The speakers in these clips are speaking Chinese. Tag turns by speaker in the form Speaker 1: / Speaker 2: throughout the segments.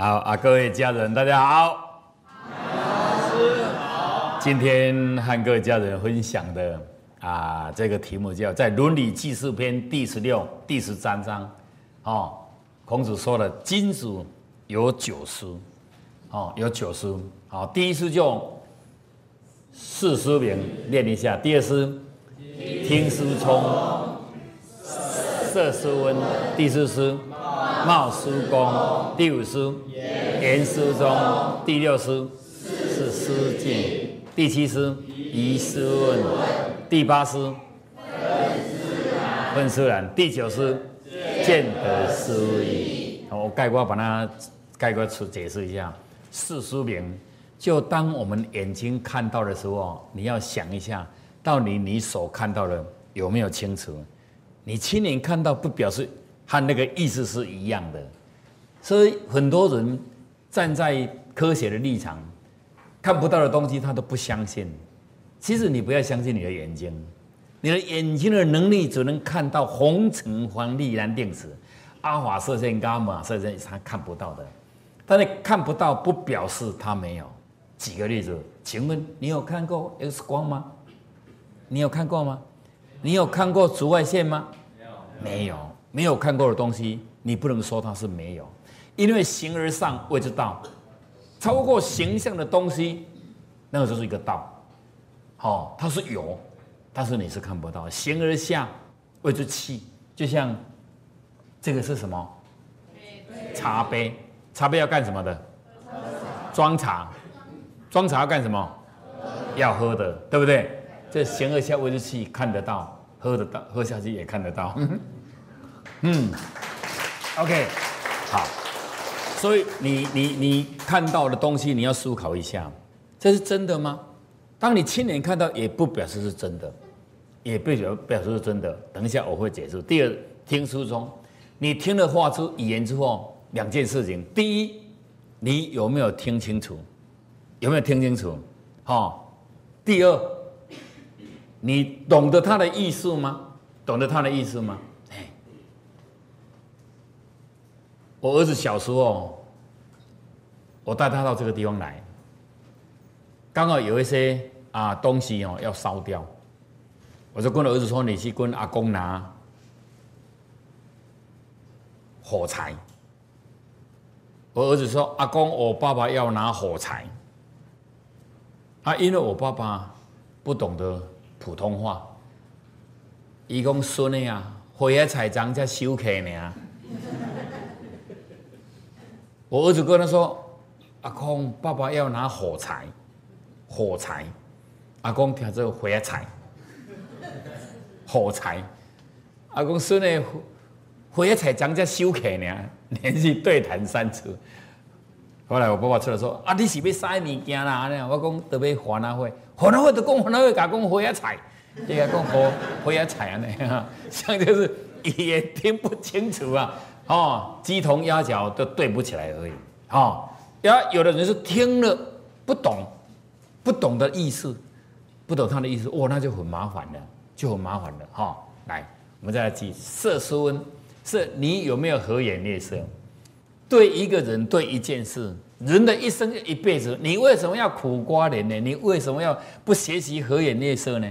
Speaker 1: 好啊，各位家人，大家好。
Speaker 2: 老师好。
Speaker 1: 今天和各位家人分享的啊，这个题目叫在《伦理记事篇》第十六、第十三章。哦，孔子说了，君子有九书，哦，有九书。好，第一诗就四书名念一下。第二诗听书聪，色书温。第四诗貌书公。第五诗言书中。第六诗是诗敬。第七诗疑诗问。第八诗问思然。第九诗见得思义。我概括把它概括出解释一下。四书名，就当我们眼睛看到的时候，你要想一下，到底你所看到的有没有清楚？你亲眼看到不表示和那个意思是一样的。所以很多人站在科学的立场，看不到的东西他都不相信。其实你不要相信你的眼睛，你的眼睛的能力只能看到红橙黄绿蓝靛紫，阿法射线、伽马射线他看不到的。但是看不到不表示他没有。举个例子，请问你有看过 X 光吗？你有看过吗？你有看过紫外线吗？没有，没有没有看过的东西，你不能说它是没有，因为形而上谓之道，超过形象的东西，那个就是一个道。好，它是有，但是你是看不到。形而下谓之气，就像这个是什么？茶杯。茶杯要干什么的？装茶，装茶要干什么？要喝的，对不对？这形而下谓之气，看得到，喝得到，喝下去也看得到。嗯，OK，好。所以你你你看到的东西，你要思考一下，这是真的吗？当你亲眼看到，也不表示是真的，也不表表示是真的。等一下我会解释。第二，听书中，你听了话出语言之后。两件事情，第一，你有没有听清楚？有没有听清楚？好，第二，你懂得他的意思吗？懂得他的意思吗？哎，我儿子小时候，我带他到这个地方来，刚好有一些啊东西哦要烧掉，我就跟儿子说：“你去跟阿公拿火柴。”我儿子说：“阿公，我爸爸要拿火柴。”啊，因为我爸爸不懂得普通话，伊讲孙的呀，火野菜长在收客呢。我儿子跟他说：“阿公，爸爸要拿火柴，火柴。”阿公听这火柴，火柴。阿公孙的。火野菜长在收客呢，连续对谈三次。后来我爸爸出来说：“啊，你是要塞物件啦？”我讲特别华南会，华南会就讲华南会，甲讲火野菜，伊甲讲火火柴安尼，像就是也听不清楚啊。哦，鸡同鸭讲都对不起来而已。哦，要有的人是听了不懂，不懂的意思，不懂他的意思，哦，那就很麻烦了，就很麻烦了。哈，来，我们再来记色斯温。是你有没有和颜悦色？对一个人，对一件事，人的一生一辈子，你为什么要苦瓜脸呢？你为什么要不学习和颜悦色呢？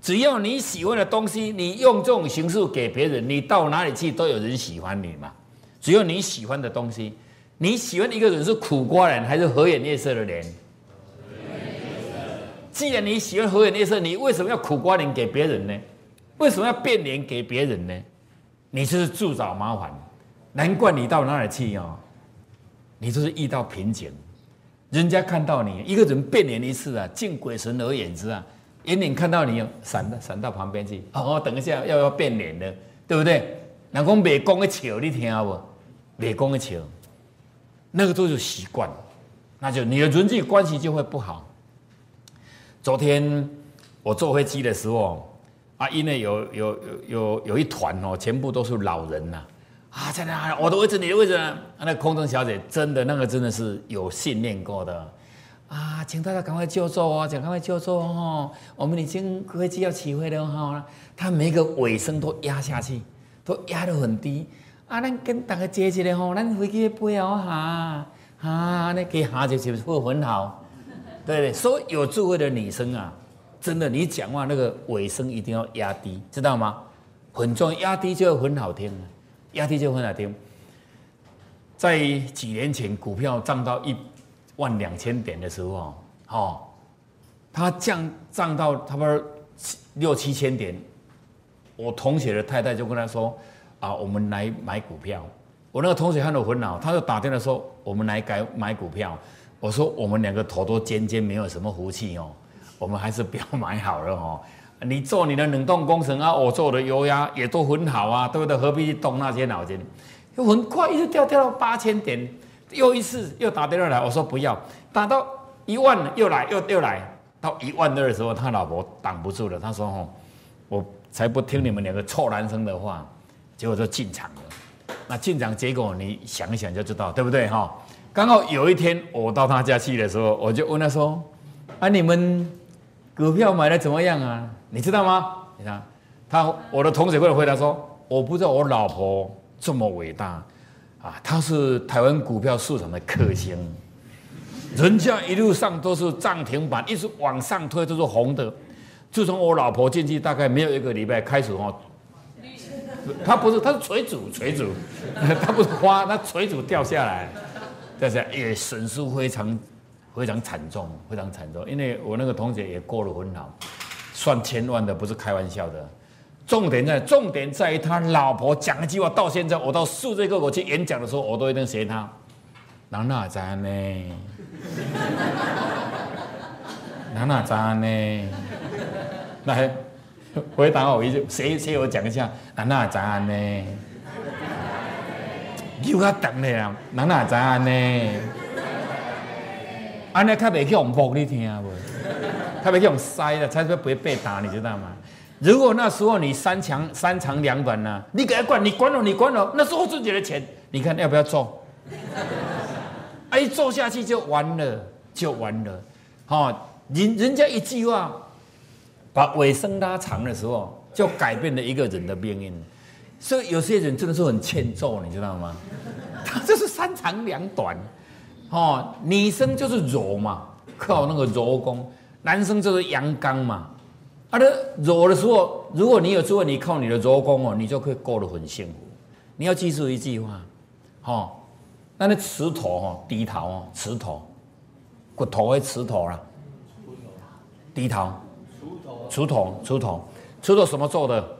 Speaker 1: 只要你喜欢的东西，你用这种形式给别人，你到哪里去都有人喜欢你嘛。只要你喜欢的东西，你喜欢一个人是苦瓜脸还是和颜悦色的人？既然你喜欢和颜悦色，你为什么要苦瓜脸给别人呢？为什么要变脸给别人呢？你就是自找麻烦，难怪你到哪里去哦，你就是遇到瓶颈。人家看到你一个人变脸一次啊，敬鬼神而远之啊，眼脸看到你闪到闪到旁边去。哦，等一下要要变脸了，对不对？人讲美工的笑，你听不？美工的笑，那个都是习惯，那就你的人际关系就会不好。昨天我坐飞机的时候。啊，因为有有有有有一团哦，全部都是老人呐，啊，在那我的位置，你的位置呢？那空中小姐真的那个真的是有训练过的，啊，请大家赶快就坐哦，请赶快就坐哦，我们已经飞机要起飞了哈，他每个尾声都压下去，都压得很低，啊，咱跟大家接一下吼，咱飞机要飞哦哈，哈，那给哈就是会很好，对对？所以有智慧的女生啊，真的，你讲话那个尾声一定要压低，知道吗？很重要，压低就很好听，压低就很好听。在几年前，股票涨到一万两千点的时候，哦，它降涨到差不多六七千点，我同学的太太就跟他说：“啊，我们来买股票。”我那个同学看到很恼，他就打电话说：“我们来改买股票。”我说：“我们两个头都尖尖，没有什么福气哦，我们还是不要买好了哦。你做你的冷冻工程啊，我做我的油压也都很好啊，对不对？何必去动那些脑筋？就很快，一直掉掉到八千点，又一次又打电话来，我说不要，打到一万又来又又来。”到一万二的时候，他老婆挡不住了。他说：“哦，我才不听你们两个臭男生的话。”结果就进场了。那进场结果你想一想就知道，对不对？哈，刚好有一天我到他家去的时候，我就问他说：“啊，你们股票买的怎么样啊？你知道吗？”你看，他我的同学过来回答说：“我不知道我老婆这么伟大啊，他是台湾股票市场的克星。”人家一路上都是涨停板，一直往上推都是红的。自从我老婆进去，大概没有一个礼拜开始哦，他不是，他是垂主垂主，他不是花，他垂主掉下来，掉下来也损失非常非常惨重，非常惨重。因为我那个同学也过得很好，算千万的不是开玩笑的。重点在重点在于他老婆讲一句话，到现在我到数这个我去演讲的时候，我都一定学他。哪哪在呢？哪哪渣呢？来回答我一句，谁谁我讲一下，哪哪渣呢？又较长咧啊，哪哪渣呢？安尼较袂去用播你听无？较袂去用塞的，才不会被打，你知道吗？如果那时候你三长三长两短呢，你给他管，你管了，你管了，那是我自己的钱，你看要不要做？哎，做下去就完了。就完了，好，人人家一句话，把尾声拉长的时候，就改变了一个人的命运。所以有些人真的是很欠揍，你知道吗？他就是三长两短，哦，女生就是柔嘛，靠那个柔功；男生就是阳刚嘛。啊，那柔的时候，如果你有智慧，你靠你的柔功哦，你就可以过得很幸福。你要记住一句话，哦，那那石头哦，低头哦，石头。骨头的石头啦，低头，锄头，锄头，锄头什么做的？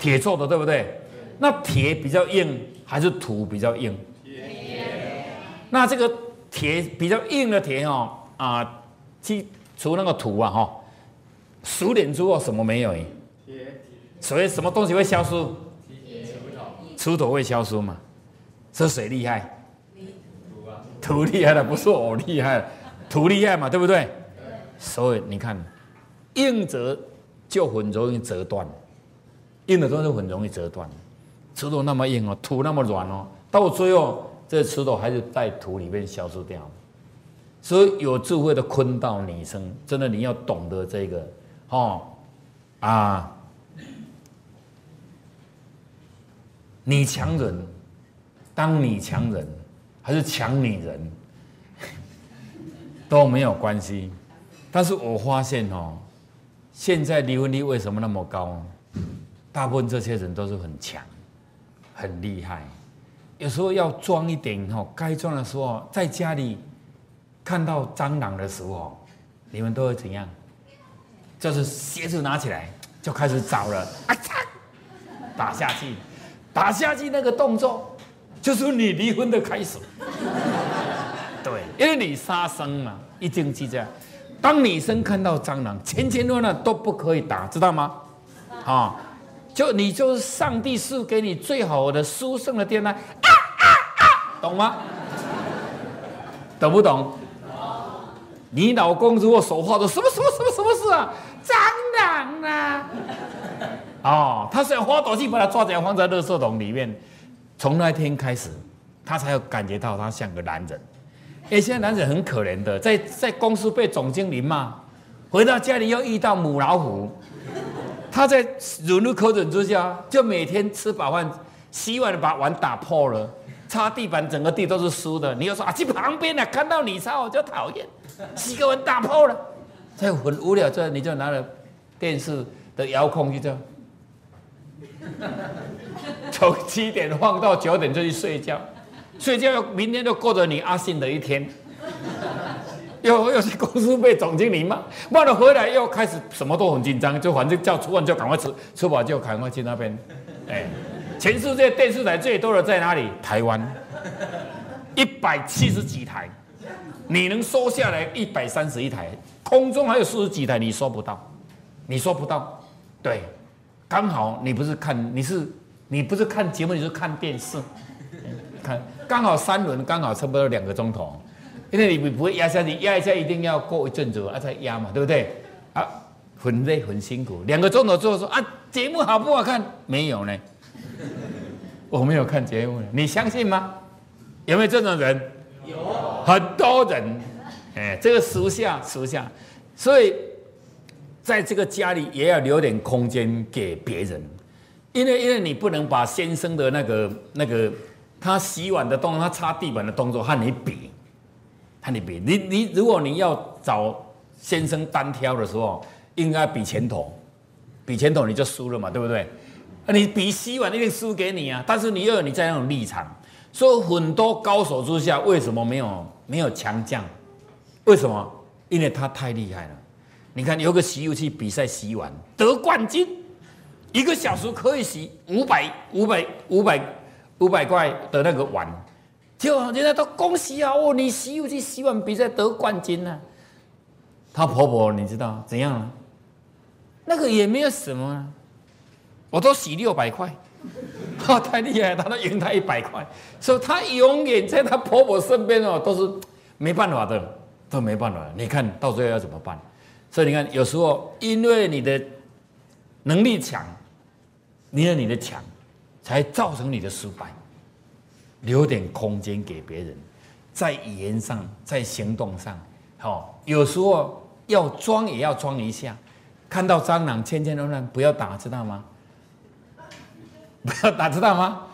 Speaker 1: 铁做的，对不对？那铁比较硬还是土比较硬？那这个铁比较硬的铁哦啊，去除那个土啊哈，熟练之后什么没有？所以什么东西会消失？锄头会消失嘛？是谁厉害？土厉害的，不是我厉害，土厉害嘛，对不对？所以你看，硬折就很容易折断，硬的东西很容易折断。石头那么硬哦，土那么软哦，到最后这石头还是在土里面消失掉。所以有智慧的坤道女生，真的你要懂得这个哦啊，女强人，当女强人。还是抢女人 都没有关系，但是我发现哦，现在离婚率为什么那么高？大部分这些人都是很强，很厉害。有时候要装一点哦，该装的时候，在家里看到蟑螂的时候，你们都会怎样？就是鞋子拿起来就开始找了，啊嚓，打下去，打下去那个动作。就是你离婚的开始，对，因为你杀生嘛，一定记着。当女生看到蟑螂，千千万万都不可以打，知道吗？啊，就你就是上帝赐给你最好的殊胜的电籁，啊啊啊，懂吗？懂不懂？你老公如果说话的什么什么什么什么事啊？哦，他是要花多劲把它抓起来放在垃圾桶里面。从那天开始，他才有感觉到他像个男人。哎，现在男人很可怜的，在在公司被总经理骂，回到家里又遇到母老虎，他在忍无可忍之下，就每天吃饱饭洗碗把碗打破了，擦地板整个地都是湿的。你又说啊，去旁边呢，看到你擦我就讨厌，洗个碗打破了，这很无聊。这你就拿了电视的遥控器，这样 从七点放到九点就去睡觉，睡觉明天就过着你阿信的一天。又又是公司被总经理骂，骂了回来又开始什么都很紧张，就反正叫吃饭就赶快吃，吃饱就赶快去那边。哎，全世界电视台最多的在哪里？台湾，一百七十几台，你能收下来一百三十一台，空中还有四十几台，你收不到，你收不到。对，刚好你不是看，你是你不是看节目，你是看电视，看刚好三轮，刚好差不多两个钟头。因为你不会压下去，压一下一定要过一阵子啊再压嘛，对不对？啊，很累很辛苦，两个钟头之后说啊，节目好不好看？没有呢，我没有看节目，你相信吗？有没有这种人？
Speaker 2: 有，
Speaker 1: 很多人，哎，这个时下时下，所以在这个家里也要留点空间给别人，因为因为你不能把先生的那个那个他洗碗的动作，他擦地板的动作和你比。看你比你你，如果你要找先生单挑的时候，应该比前头，比前头你就输了嘛，对不对？你比洗碗一定输给你啊！但是你又有你在那种立场，所以很多高手之下，为什么没有没有强将？为什么？因为他太厉害了。你看有个洗浴器比赛洗碗得冠军，一个小时可以洗五百五百五百五百块的那个碗。就人家都恭喜啊！哦，你洗浴器洗碗比赛得冠军了。她婆婆你知道怎样？那个也没有什么，啊我都洗六百块，哦，太厉害，她都赢她一百块，所以她永远在她婆婆身边哦，都是没办法的，都没办法。你看到最后要怎么办？所以你看，有时候因为你的能力强，因为你的强，才造成你的失败。留点空间给别人，在语言上，在行动上，好，有时候要装也要装一下。看到蟑螂，千千万万不要打，知道吗？不要打，知道吗？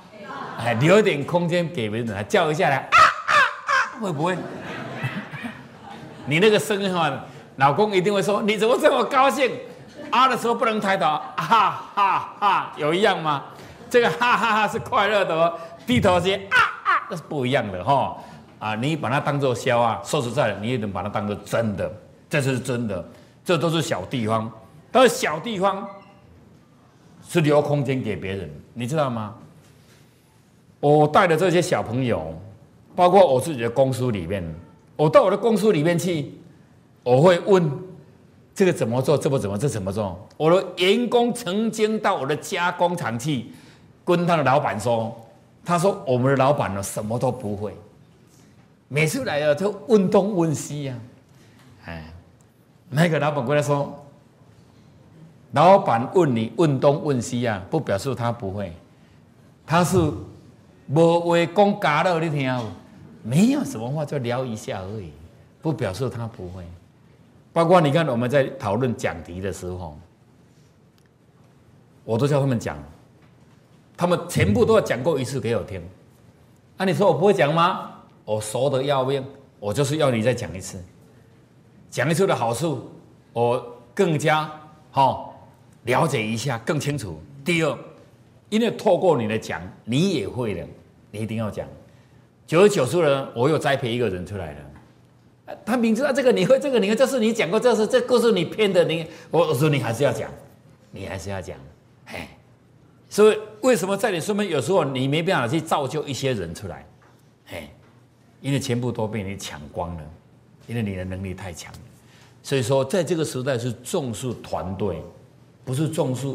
Speaker 1: 哎，留点空间给别人，叫一下来，啊啊啊，会不会？你那个声音哈，老公一定会说，你怎么这么高兴？啊的时候不能抬头，哈哈哈，有一样吗？这个哈哈哈是快乐的哦。低头是啊啊，那是不一样的哈啊！你把它当做笑啊，说实在的，你也能把它当做真的，这是真的。这都是小地方，但是小地方是留空间给别人，你知道吗？我带的这些小朋友，包括我自己的公司里面，我到我的公司里面去，我会问这个怎么做，这不怎么，这怎么做？我的员工曾经到我的加工厂去，跟他的老板说。他说：“我们的老板呢，什么都不会，每次来了就问东问西呀。”哎，那个老板过来说：“老板问你问东问西呀，不表示他不会，他是无话讲假了，你听，没有什么话就聊一下而已，不表示他不会。包括你看我们在讨论讲题的时候，我都叫他们讲。”他们全部都要讲过一次给我听，啊，你说我不会讲吗？我熟的要命，我就是要你再讲一次，讲一次的好处，我更加好了解一下更清楚。第二，因为透过你的讲，你也会的，你一定要讲。久而久之呢，我又栽培一个人出来了，他明知道这个你会，这个你会，这是你讲过，这是这故事你编的，你我我说你还是要讲，你还是要讲，嘿。所以，为什么在你身边有时候你没办法去造就一些人出来？嘿，因为全部都被你抢光了，因为你的能力太强了。所以说，在这个时代是重视团队，不是重视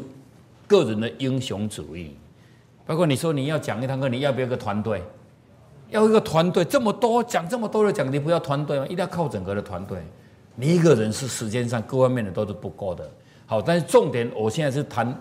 Speaker 1: 个人的英雄主义。包括你说你要讲一堂课，你要不要个团队？要一个团队，这么多讲这么多的讲，你不要团队吗？一定要靠整个的团队。你一个人是时间上各方面的都是不够的。好，但是重点，我现在是谈。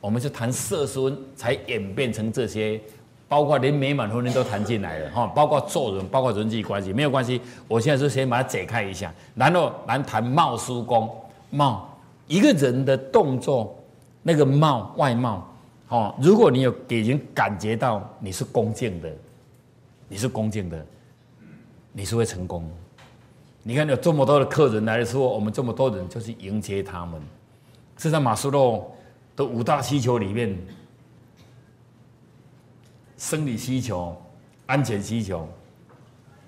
Speaker 1: 我们是谈色身，才演变成这些，包括连美满婚姻都谈进来了哈，包括做人，包括人际关系，没有关系。我现在是先把它解开一下，然后来谈貌书功。貌，一个人的动作，那个貌外貌，哦，如果你有给人感觉到你是恭敬的，你是恭敬的，你是会成功。你看有这么多的客人来的时候，我们这么多人就去迎接他们。是在马斯洛的五大需求里面，生理需求、安全需求、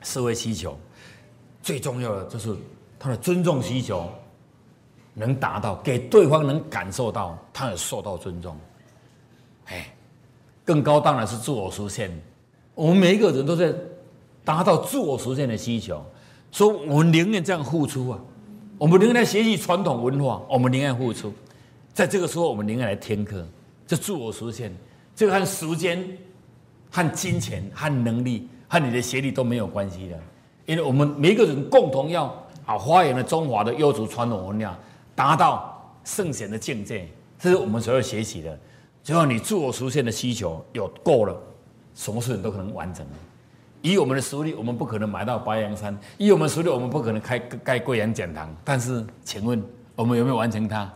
Speaker 1: 社会需求，最重要的就是他的尊重需求能达到，给对方能感受到他有受到尊重。哎，更高当然是自我实现。我们每一个人都在达到自我实现的需求。说我们宁愿这样付出啊，我们宁愿学习传统文化，我们宁愿付出，在这个时候我们宁愿来听课，这自我实现，这个和时间、和金钱、和能力、和你的学历都没有关系的，因为我们每一个人共同要啊，发扬了中华的优质传统文化，达到圣贤的境界，这是我们所要学习的。只要你自我实现的需求有够了，什么事情都可能完成。以我们的实力，我们不可能买到白羊山；以我们实力，我们不可能开盖贵阳讲堂。但是，请问我们有没有完成它？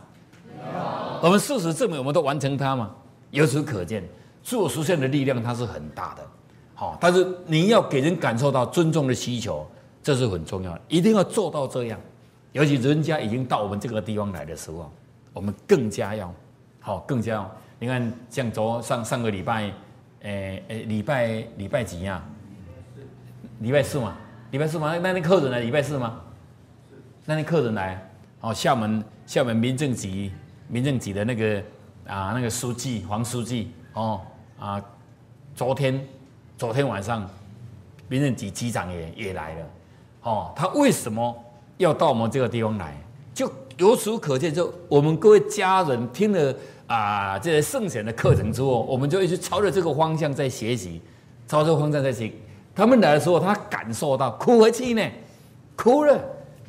Speaker 1: 我们事实证明，我们都完成它嘛？由此可见，自我实现的力量它是很大的。好，但是你要给人感受到尊重的需求，这是很重要的，一定要做到这样。尤其人家已经到我们这个地方来的时候，我们更加要好，更加要。你看，像昨上上个礼拜，诶诶，礼拜礼拜几呀？礼拜四嘛，礼拜四嘛，那那客人来礼拜四吗？那那客人来，哦，厦门厦门民政局民政局的那个啊那个书记黄书记哦啊，昨天昨天晚上民政局局长也也来了，哦，他为什么要到我们这个地方来？就由此可见，就我们各位家人听了啊这些圣贤的课程之后，我们就一直朝着这个方向在学习，朝着方向在学。他们来的时候，他感受到哭回去呢，哭了，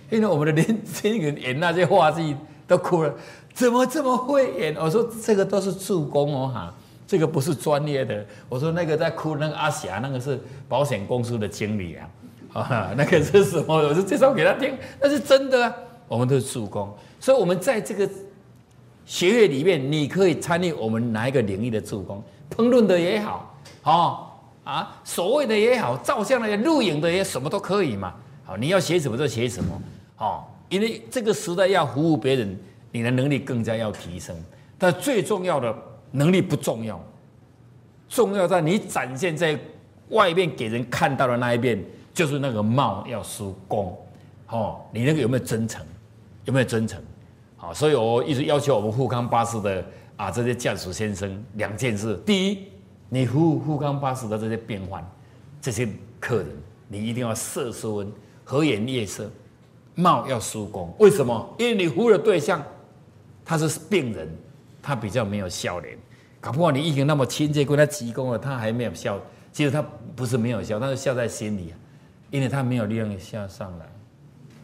Speaker 1: 因为我们的年轻人演那些话剧都哭了，怎么这么会演？我说这个都是助攻哦哈，这个不是专业的。我说那个在哭那个阿霞，那个是保险公司的经理啊，啊，那个是什么？我说介绍给他听，那是真的啊。我们都是助攻，所以我们在这个学业里面，你可以参与我们哪一个领域的助攻，烹饪的也好，哦。啊，所谓的也好，照相的也录影的也什么都可以嘛。好，你要写什么就写什么。好，因为这个时代要服务别人，你的能力更加要提升。但最重要的能力不重要，重要在你展现在外面给人看到的那一面，就是那个貌要输功。哦，你那个有没有真诚？有没有真诚？好，所以我一直要求我们富康巴士的啊这些驾驶先生两件事：第一。你服务富康巴士的这些病患、这些客人，你一定要色色温、和颜悦色，貌要疏工。为什么？因为你服务的对象他是病人，他比较没有笑脸。搞不好你已经那么亲切跟他鞠躬了，他还没有笑。其实他不是没有笑，他是笑在心里，因为他没有力量笑上来，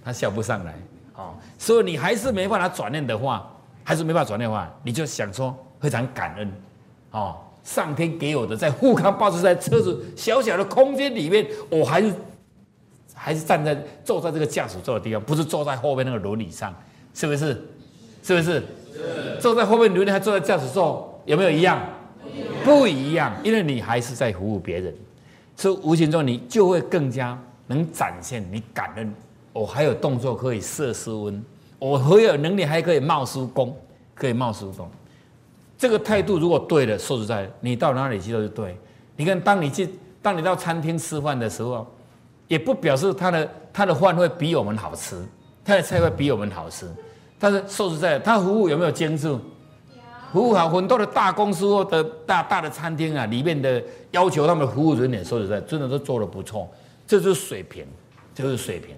Speaker 1: 他笑不上来。哦，所以你还是没办法转念的话，还是没办法转念的话，你就想说非常感恩，哦。上天给我的，在富康巴士在车子小小的空间里面，我还是还是站在坐在这个驾驶座的地方，不是坐在后面那个轮椅上，是不是？是不是？是。坐在后面轮椅还坐在驾驶座，有没有一样？不一样，因为你还是在服务别人，所以无形中你就会更加能展现你感恩。我还有动作可以摄斯温，我还有能力还可以冒书功，可以冒书功。这个态度如果对了，说实在，你到哪里去都是对。你看，当你去，当你到餐厅吃饭的时候，也不表示他的他的饭会比我们好吃，他的菜会比我们好吃。但是说实在，他服务有没有精致？服务好，很多的大公司或的大大的餐厅啊，里面的要求他们的服务人员，说实在，真的都做的不错。这就是水平，就是水平。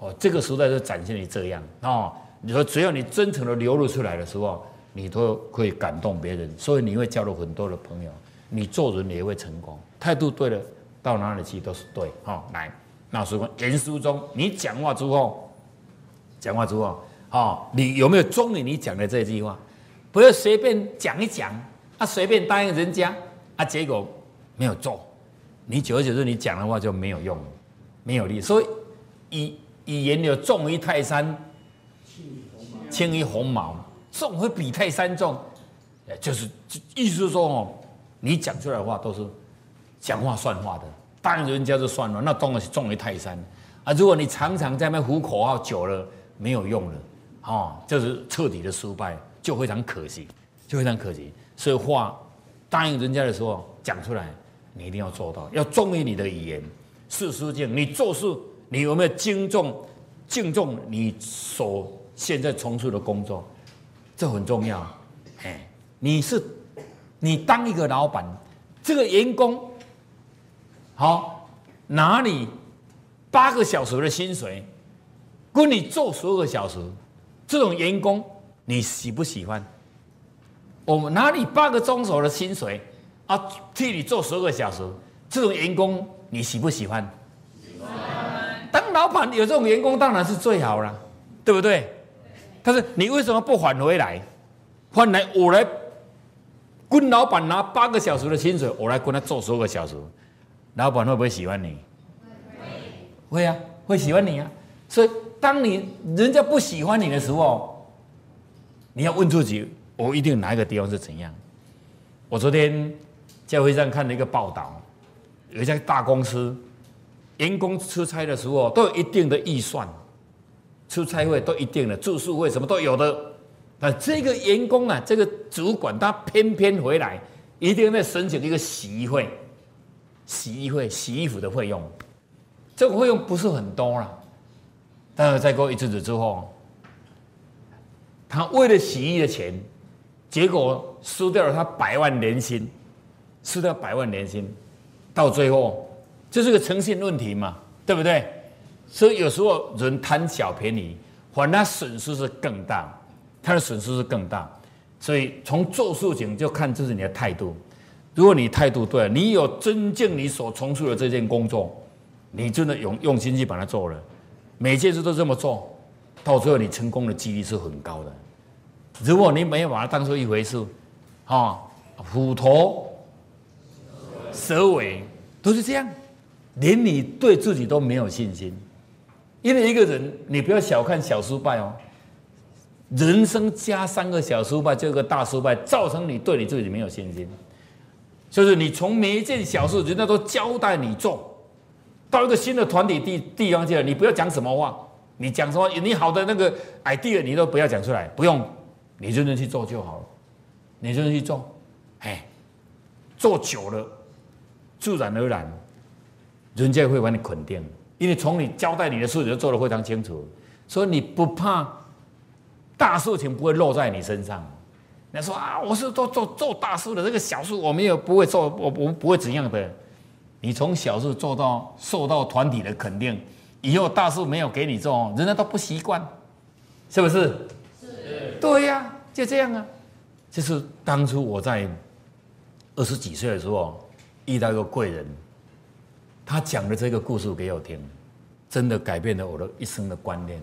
Speaker 1: 哦，这个时代就展现你这样哦。你说，只要你真诚的流露出来的时候。你都可以感动别人，所以你会交到很多的朋友。你做人也会成功，态度对了，到哪里去都是对。哈，来，那时候严书中，你讲话之后，讲话之后，哦，你有没有忠于你讲的这句话？不要随便讲一讲，啊，随便答应人家，啊，结果没有做。你久而久之，你讲的话就没有用，没有力。所以，一语言有重于泰山，轻于鸿毛。重会比泰山重，就是意思是说哦，你讲出来的话都是讲话算话的，答应人家就算了，那当然是重于泰山啊。如果你常常在那呼口号久了，没有用了，哦，就是彻底的失败，就非常可惜，就非常可惜。所以话答应人家的时候讲出来，你一定要做到，要忠于你的语言。事实敬，你做事你有没有敬重敬重你所现在从事的工作？这很重要。哎，你是你当一个老板，这个员工好拿你八个小时的薪水，跟你做十二个小时，这种员工你喜不喜欢？我们拿你八个钟头的薪水啊，替你做十二个小时，这种员工。你喜不喜欢？当老板有这种员工当然是最好了，对不对？但是你为什么不返回来？换来我来跟老板拿八个小时的薪水，我来跟他做十个小时，老板会不会喜欢你？
Speaker 2: 会。
Speaker 1: 会啊，会喜欢你啊。所以当你人家不喜欢你的时候，你要问自己：我一定哪一个地方是怎样？我昨天在会上看了一个报道。有一家大公司，员工出差的时候都有一定的预算，出差费都一定的，住宿费什么都有的。那这个员工啊，这个主管他偏偏回来，一定要申请一个洗衣费，洗衣费、洗衣服的费用，这个费用不是很多了。但是再过一阵子之后，他为了洗衣的钱，结果输掉了他百万年薪，输掉百万年薪。到最后，这是个诚信问题嘛，对不对？所以有时候人贪小便宜，反而损失是更大，他的损失是更大。所以从做事情就看这是你的态度。如果你态度对，你有尊敬你所从事的这件工作，你真的用用心去把它做了，每件事都这么做，到最后你成功的几率是很高的。如果你没有把它当做一回事，啊，虎头。蛇尾都是这样，连你对自己都没有信心。因为一个人，你不要小看小失败哦，人生加三个小失败，就一个大失败，造成你对你自己没有信心。就是你从每一件小事，人家都交代你做，到一个新的团体地地方去了，你不要讲什么话，你讲什么，你好的那个 idea 你都不要讲出来，不用，你认真去做就好了，你认真去做，哎，做久了。自然而然，人家会把你肯定，因为从你交代你的事情做得非常清楚，所以你不怕大事情不会落在你身上。你说啊，我是做做做大事的，这个小事我没有不会做，我我不会怎样的。你从小事做到受到团体的肯定，以后大事没有给你做，人家都不习惯，是不是？
Speaker 2: 是。
Speaker 1: 对呀，就这样啊。就是当初我在二十几岁的时候。遇到一个贵人，他讲的这个故事给我听，真的改变了我的一生的观念。